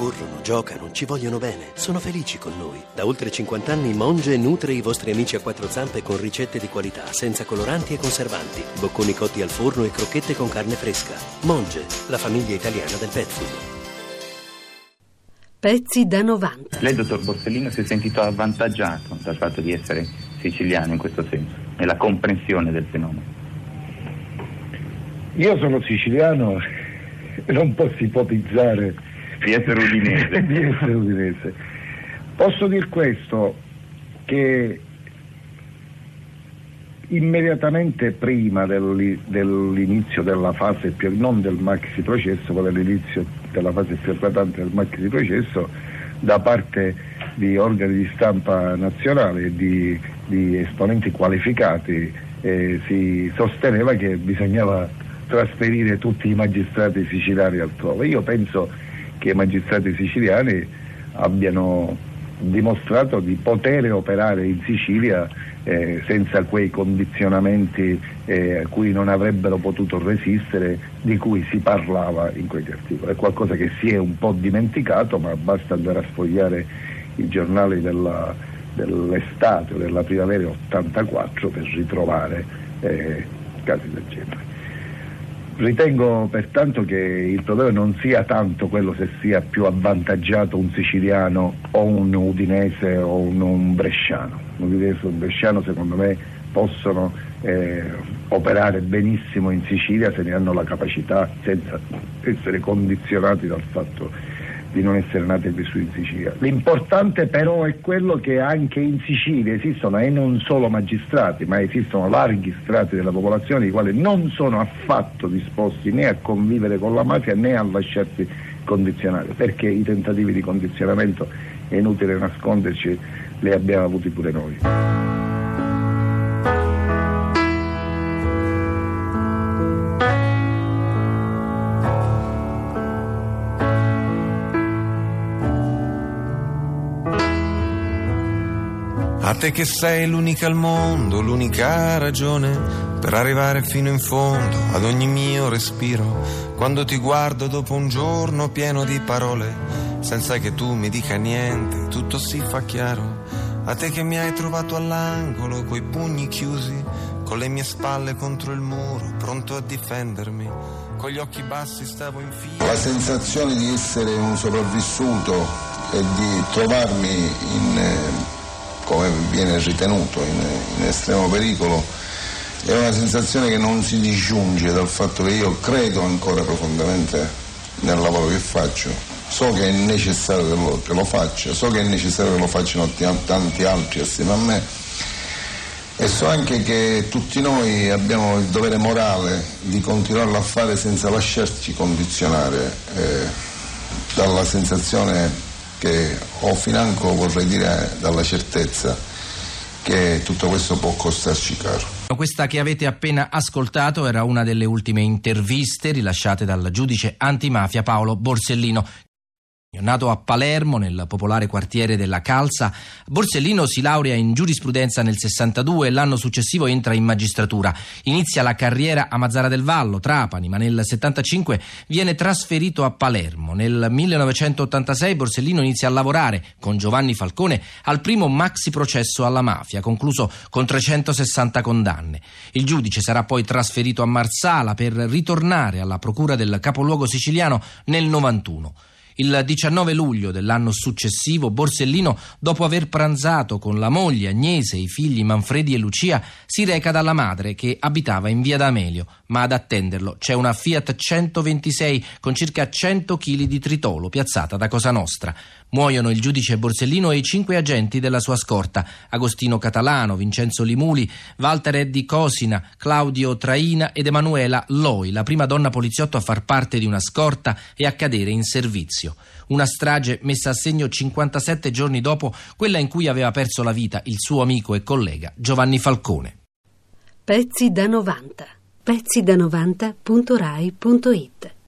corrono, giocano, ci vogliono bene, sono felici con noi. Da oltre 50 anni Monge nutre i vostri amici a quattro zampe con ricette di qualità, senza coloranti e conservanti, bocconi cotti al forno e crocchette con carne fresca. Monge, la famiglia italiana del pet food. Pezzi da 90. Lei, dottor Borsellino, si è sentito avvantaggiato dal fatto di essere siciliano in questo senso, nella comprensione del fenomeno. Io sono siciliano e non posso ipotizzare di essere udinese. di essere udinese. Posso dire questo, che immediatamente prima dell'inizio della fase più, non del maxi processo, ma dell'inizio della fase più eclatante del maxi processo, da parte di organi di stampa nazionale e di, di esponenti qualificati eh, si sosteneva che bisognava trasferire tutti i magistrati siciliani altrove. Io penso che i magistrati siciliani abbiano dimostrato di poter operare in Sicilia eh, senza quei condizionamenti eh, a cui non avrebbero potuto resistere di cui si parlava in quegli articoli. È qualcosa che si è un po' dimenticato, ma basta andare a sfogliare i giornali della, dell'estate o della primavera 84 per ritrovare eh, casi del genere. Ritengo pertanto che il problema non sia tanto quello se sia più avvantaggiato un siciliano o un udinese o un, un bresciano. Un udinese o un bresciano secondo me possono eh, operare benissimo in Sicilia se ne hanno la capacità senza essere condizionati dal fatto di non essere nati e vissuti in Sicilia. L'importante però è quello che anche in Sicilia esistono, e non solo magistrati, ma esistono larghi strati della popolazione i quali non sono affatto disposti né a convivere con la mafia né a lasciarsi condizionare, perché i tentativi di condizionamento, è inutile nasconderci, li abbiamo avuti pure noi. A te che sei l'unica al mondo, l'unica ragione per arrivare fino in fondo ad ogni mio respiro. Quando ti guardo dopo un giorno pieno di parole, senza che tu mi dica niente, tutto si fa chiaro. A te che mi hai trovato all'angolo, coi pugni chiusi, con le mie spalle contro il muro, pronto a difendermi. Con gli occhi bassi stavo in fila. La sensazione di essere un sopravvissuto e di trovarmi in come viene ritenuto in, in estremo pericolo, è una sensazione che non si disgiunge dal fatto che io credo ancora profondamente nel lavoro che faccio, so che è necessario che lo, che lo faccia, so che è necessario che lo facciano tanti altri assieme a me. E so anche che tutti noi abbiamo il dovere morale di continuarlo a fare senza lasciarci condizionare eh, dalla sensazione che ho financo, vorrei dire, dalla certezza che tutto questo può costarci caro. Questa che avete appena ascoltato era una delle ultime interviste rilasciate dal giudice antimafia Paolo Borsellino, Nato a Palermo, nel popolare quartiere della Calza, Borsellino si laurea in giurisprudenza nel 62 e l'anno successivo entra in magistratura. Inizia la carriera a Mazzara del Vallo, Trapani, ma nel 75 viene trasferito a Palermo. Nel 1986 Borsellino inizia a lavorare con Giovanni Falcone al primo maxi processo alla mafia, concluso con 360 condanne. Il giudice sarà poi trasferito a Marsala per ritornare alla procura del capoluogo siciliano nel 91. Il 19 luglio dell'anno successivo Borsellino, dopo aver pranzato con la moglie Agnese e i figli Manfredi e Lucia, si reca dalla madre che abitava in via D'Amelio, ma ad attenderlo c'è una Fiat 126 con circa 100 kg di tritolo piazzata da Cosa Nostra. Muoiono il giudice Borsellino e i cinque agenti della sua scorta, Agostino Catalano, Vincenzo Limuli, Walter Eddi Cosina, Claudio Traina ed Emanuela Loi, la prima donna poliziotto a far parte di una scorta e a cadere in servizio. Una strage messa a segno 57 giorni dopo quella in cui aveva perso la vita il suo amico e collega Giovanni Falcone. Pezzi da 90. Pezzi da 90.rai.it